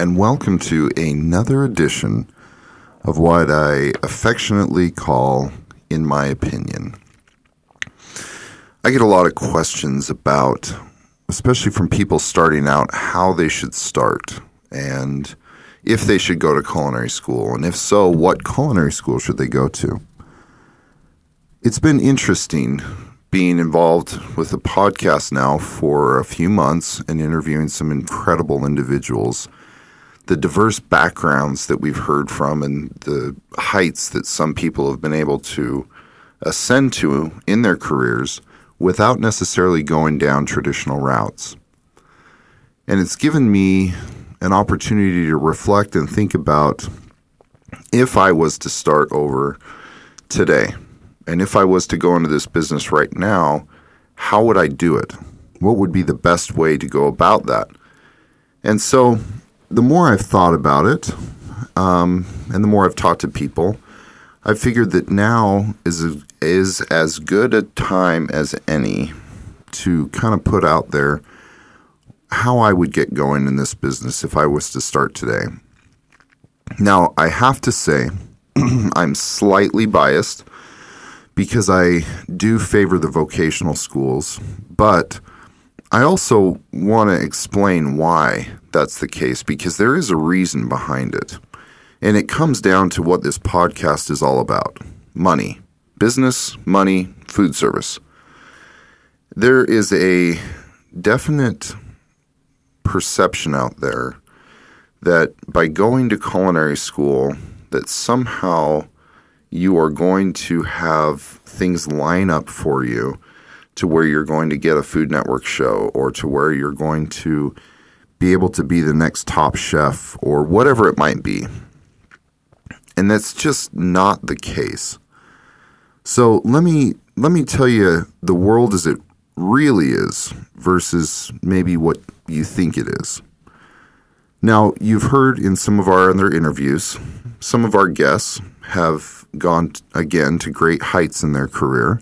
and welcome to another edition of what I affectionately call In My Opinion. I get a lot of questions about, especially from people starting out, how they should start and if they should go to culinary school, and if so, what culinary school should they go to? It's been interesting being involved with the podcast now for a few months and interviewing some incredible individuals. The diverse backgrounds that we've heard from and the heights that some people have been able to ascend to in their careers without necessarily going down traditional routes. And it's given me an opportunity to reflect and think about if I was to start over today and if I was to go into this business right now, how would I do it? What would be the best way to go about that? And so the more I've thought about it, um, and the more I've talked to people, I've figured that now is a, is as good a time as any to kind of put out there how I would get going in this business if I was to start today. Now, I have to say, I'm slightly biased because I do favor the vocational schools, but I also want to explain why that's the case because there is a reason behind it. And it comes down to what this podcast is all about money, business, money, food service. There is a definite perception out there that by going to culinary school that somehow you are going to have things line up for you to where you're going to get a Food Network show or to where you're going to be able to be the next top chef or whatever it might be. And that's just not the case. So let me let me tell you the world as it really is versus maybe what you think it is. Now, you've heard in some of our other interviews, some of our guests have gone again to great heights in their career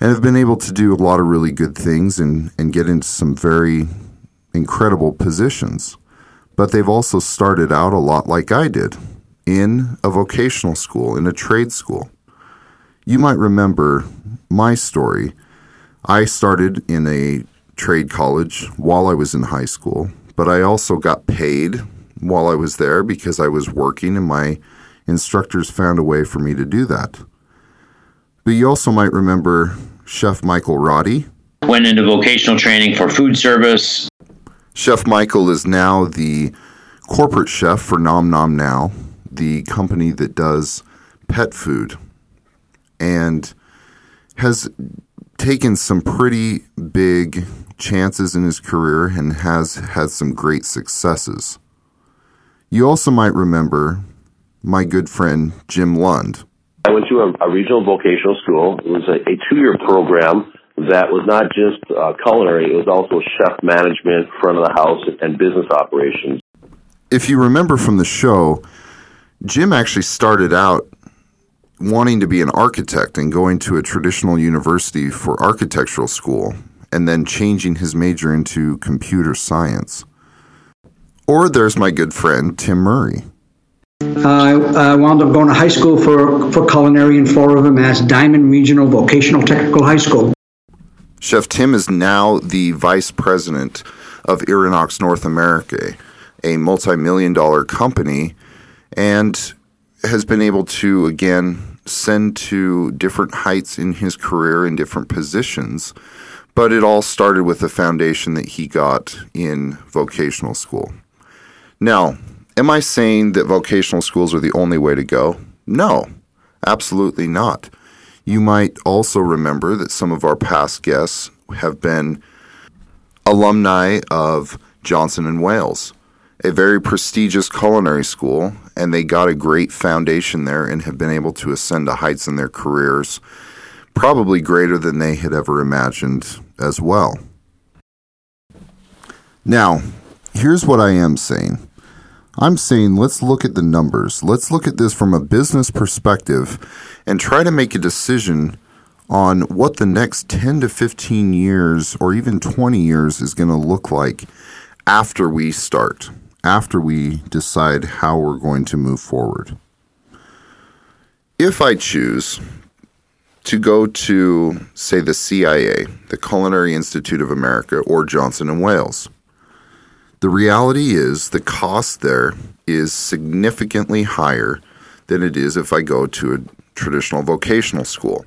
and have been able to do a lot of really good things and, and get into some very incredible positions. But they've also started out a lot like I did in a vocational school, in a trade school. You might remember my story. I started in a trade college while I was in high school, but I also got paid while I was there because I was working and my instructors found a way for me to do that. But you also might remember Chef Michael Roddy. Went into vocational training for food service. Chef Michael is now the corporate chef for Nom Nom Now, the company that does pet food, and has taken some pretty big chances in his career and has had some great successes. You also might remember my good friend Jim Lund. I went to a, a regional vocational school. It was a, a two-year program that was not just uh, culinary; it was also chef management, front of the house, and business operations. If you remember from the show, Jim actually started out wanting to be an architect and going to a traditional university for architectural school and then changing his major into computer science. Or there's my good friend Tim Murray. I uh, wound up going to high school for, for culinary in Fall River, Mass, Diman Regional Vocational Technical High School. Chef Tim is now the vice president of Irinox North America, a multi million dollar company, and has been able to, again, send to different heights in his career in different positions but it all started with the foundation that he got in vocational school. Now, am I saying that vocational schools are the only way to go? No, absolutely not. You might also remember that some of our past guests have been alumni of Johnson and Wales. a very prestigious culinary school, and they got a great foundation there and have been able to ascend to heights in their careers, probably greater than they had ever imagined as well. Now, here's what I am saying. I'm saying let's look at the numbers. Let's look at this from a business perspective and try to make a decision on what the next 10 to 15 years or even 20 years is going to look like after we start, after we decide how we're going to move forward. If I choose to go to, say, the CIA, the Culinary Institute of America, or Johnson and Wales, the reality is the cost there is significantly higher than it is if I go to a traditional vocational school.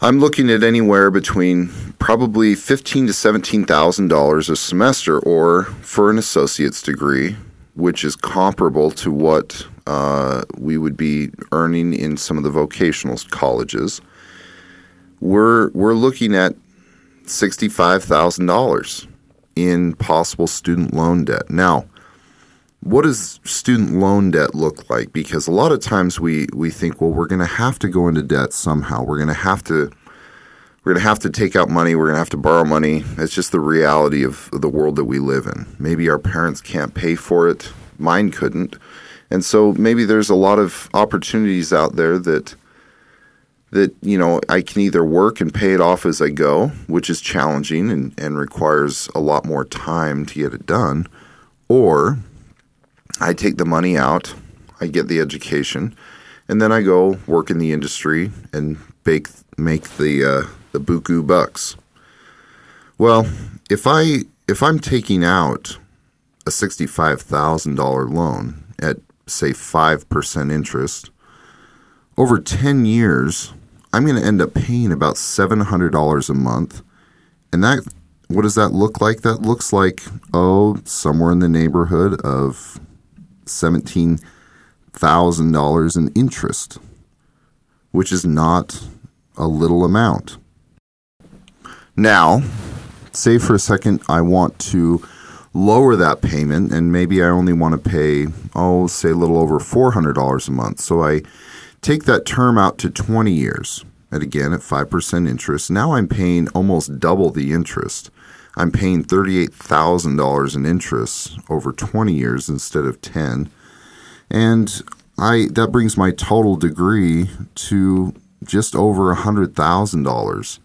I'm looking at anywhere between probably fifteen to seventeen thousand dollars a semester, or for an associate's degree, which is comparable to what uh, we would be earning in some of the vocational colleges. We're we're looking at sixty five thousand dollars in possible student loan debt. Now, what does student loan debt look like? Because a lot of times we, we think, well, we're going to have to go into debt somehow. We're going to have to we're going to have to take out money. We're going to have to borrow money. It's just the reality of, the world that we live in. Maybe our parents can't pay for it. Mine couldn't. And so maybe there's a lot of opportunities out there that that you know I can either work and pay it off as I go, which is challenging and, and requires a lot more time to get it done, or I take the money out, I get the education, and then I go work in the industry and bake, make the uh, the buku bucks. Well, if I if I'm taking out a sixty five thousand dollar loan at say five percent interest over ten years, I'm going to end up paying about seven hundred dollars a month, and that what does that look like? That looks like oh somewhere in the neighborhood of seventeen thousand dollars in interest, which is not a little amount. Now, say for a second I want to lower that payment and maybe I only want to pay, oh, say a little over $400 a month. So I take that term out to 20 years. And again, at 5% interest, now I'm paying almost double the interest. I'm paying $38,000 in interest over 20 years instead of 10. And I that brings my total degree to just over $100,000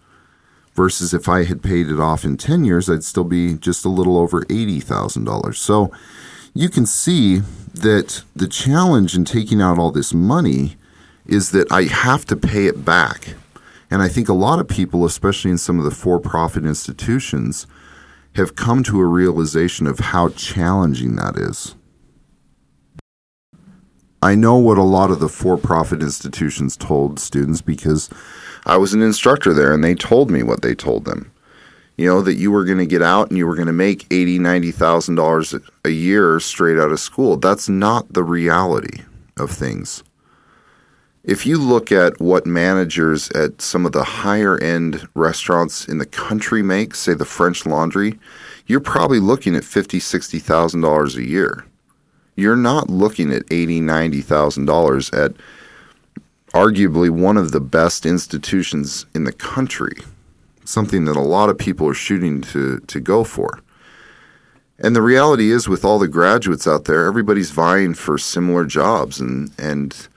versus if I had paid it off in 10 years, I'd still be just a little over $80,000. So you can see that the challenge in taking out all this money is that I have to pay it back. And I think a lot of people, especially in some of the for profit institutions, have come to a realization of how challenging that is. I know what a lot of the for profit institutions told students because I was an instructor there and they told me what they told them. You know, that you were going to get out and you were going to make eighty, ninety thousand dollars a year straight out of school. That's not the reality of things. If you look at what managers at some of the higher end restaurants in the country make, say the French Laundry, you're probably looking at fifty, sixty thousand dollars a year. You're not looking at eighty, ninety thousand dollars at arguably one of the best institutions in the country, something that a lot of people are shooting to, to go for. And the reality is, with all the graduates out there, everybody's vying for similar jobs. And, and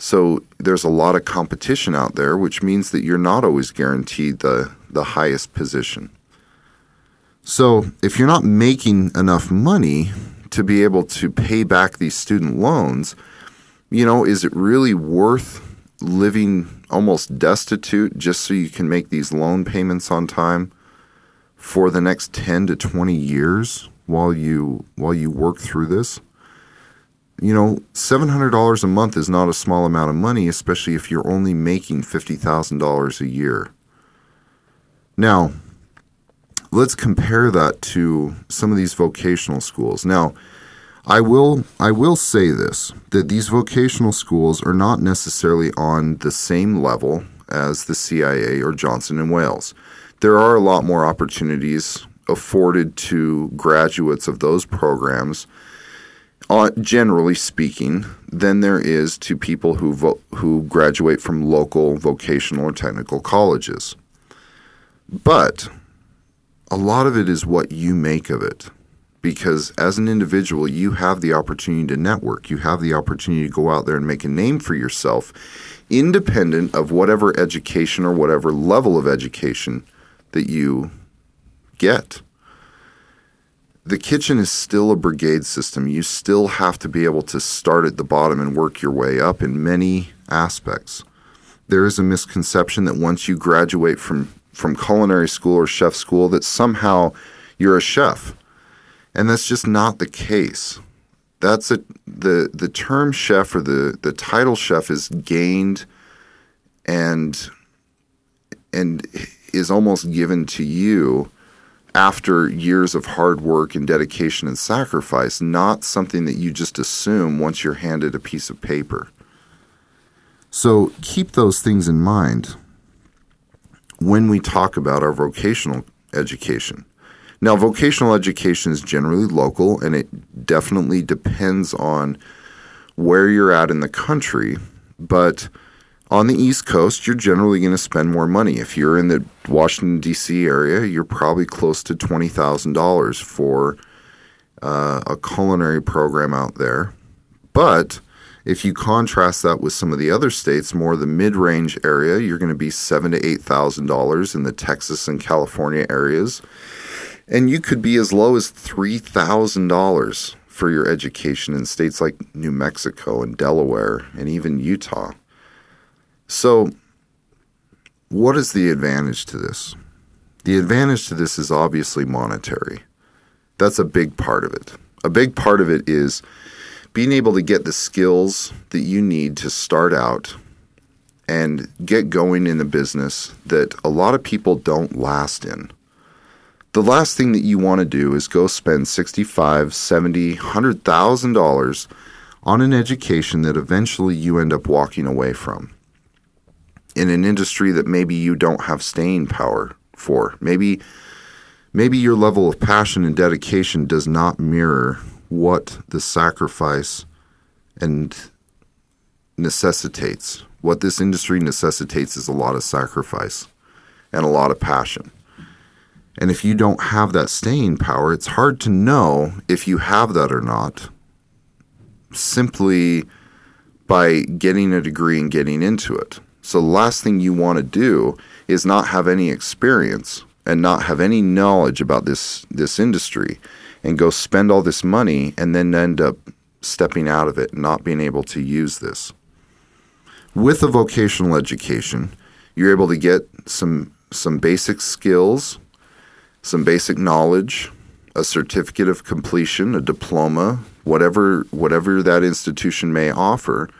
so there's a lot of competition out there, which means that you're not always guaranteed the, the highest position. So if you're not making enough money to be able to pay back these student loans, you know, is it really worth living almost destitute just so you can make these loan payments on time for the next 10 to 20 years while you while you work through this you know $700 a month is not a small amount of money especially if you're only making $50,000 a year now let's compare that to some of these vocational schools now I will I will say this that these vocational schools are not necessarily on the same level as the CIA or Johnson and Wales. There are a lot more opportunities afforded to graduates of those programs, uh, generally speaking, than there is to people who vo- who graduate from local vocational or technical colleges. But a lot of it is what you make of it. Because as an individual, you have the opportunity to network. You have the opportunity to go out there and make a name for yourself, independent of whatever education or whatever level of education that you get. The kitchen is still a brigade system. You still have to be able to start at the bottom and work your way up in many aspects. There is a misconception that once you graduate from from culinary school or chef school that somehow you're a chef. And that's just not the case. That's a the the term chef or the the title chef is gained and and is almost given to you after years of hard work and dedication and sacrifice, not something that you just assume once you're handed a piece of paper. So keep those things in mind when we talk about our vocational education. Now, vocational education is generally local and it definitely depends on where you're at in the country, but on the East Coast, you're generally going to spend more money. If you're in the Washington, D.C. area, you're probably close to $20,000 for uh, a culinary program out there. But if you contrast that with some of the other states, more the mid-range area, you're going to be seven to eight thousand dollars in the Texas and California areas, and you could be as low as three thousand dollars for your education in states like New Mexico and Delaware and even Utah. So, what is the advantage to this? The advantage to this is obviously monetary. That's a big part of it. A big part of it is being able to get the skills that you need to start out and get going in the business that a lot of people don't last in. The last thing that you want to do is go spend 65, 70, 100,000 dollars on an education that eventually you end up walking away from. In an industry that maybe you don't have staying power for. Maybe maybe your level of passion and dedication does not mirror what the sacrifice and necessitates. What this industry necessitates is a lot of sacrifice and a lot of passion. And if you don't have that staying power, it's hard to know if you have that or not simply by getting a degree and getting into it. So the last thing you want to do is not have any experience and not have any knowledge about this this industry and go spend all this money and then end up stepping out of it and not being able to use this. With a vocational education, you're able to get some some basic skills, some basic knowledge, a certificate of completion, a diploma, whatever whatever that institution may offer,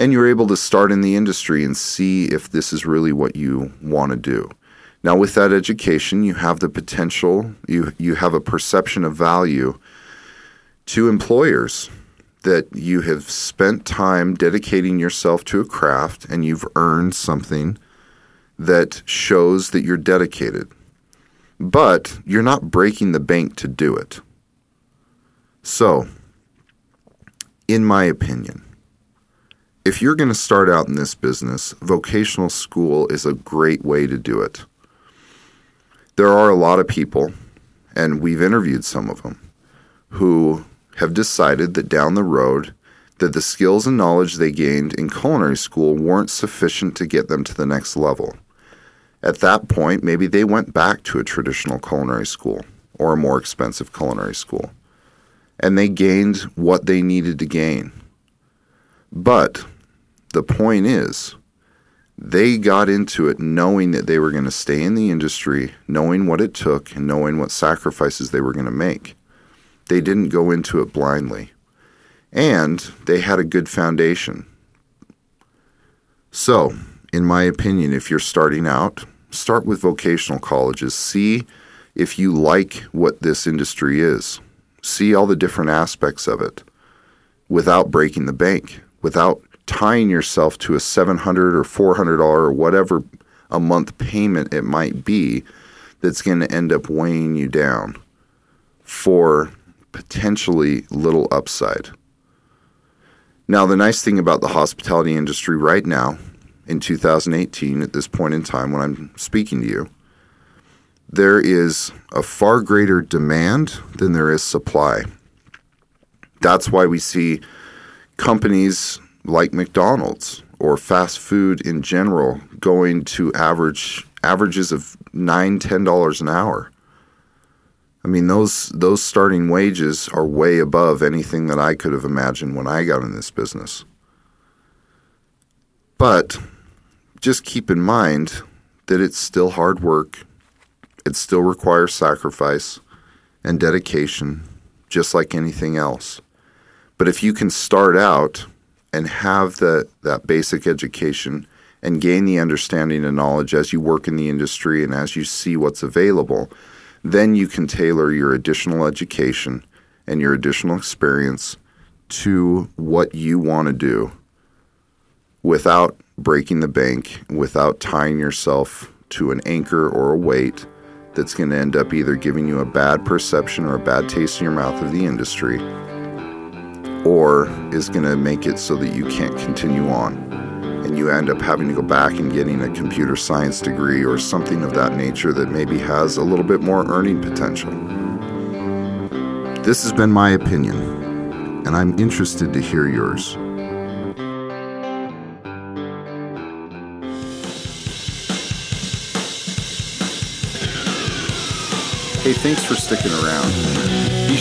and you're able to start in the industry and see if this is really what you want to do. Now, with that education, you have the potential, you, you have a perception of value to employers that you have spent time dedicating yourself to a craft and you've earned something that shows that you're dedicated. But you're not breaking the bank to do it. So, in my opinion, if you're going to start out in this business, vocational school is a great way to do it there are a lot of people, and we've interviewed some of them, who have decided that down the road that the skills and knowledge they gained in culinary school weren't sufficient to get them to the next level. At that point, maybe they went back to a traditional culinary school or a more expensive culinary school, and they gained what they needed to gain. But the point is, they got into it knowing that they were going to stay in the industry, knowing what it took, and knowing what sacrifices they were going to make. They didn't go into it blindly. And they had a good foundation. So, in my opinion, if you're starting out, start with vocational colleges. See if you like what this industry is. See all the different aspects of it without breaking the bank, without tying yourself to a 700 or 400 dollar or whatever a month payment it might be that's going to end up weighing you down for potentially little upside. Now, the nice thing about the hospitality industry right now, in 2018, at this point in time when I'm speaking to you, there is a far greater demand than there is supply. That's why we see companies like McDonald's or fast food in general going to average averages of nine, ten dollars an hour. I mean those those starting wages are way above anything that I could have imagined when I got in this business. But just keep in mind that it's still hard work. It still requires sacrifice and dedication, just like anything else. But if you can start out and have the, that basic education and gain the understanding and knowledge as you work in the industry and as you see what's available, then you can tailor your additional education and your additional experience to what you want to do without breaking the bank, without tying yourself to an anchor or a weight that's going to end up either giving you a bad perception or a bad taste in your mouth of the industry or is going to make it so that you can't continue on and you end up having to go back and getting a computer science degree or something of that nature that maybe has a little bit more earning potential. This has been my opinion, and I'm interested to hear yours. Hey, thanks for sticking around.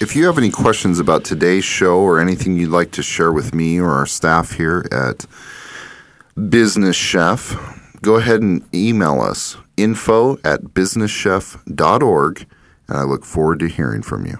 If you have any questions about today's show or anything you'd like to share with me or our staff here at Business Chef, go ahead and email us info at businesschef.org, and I look forward to hearing from you.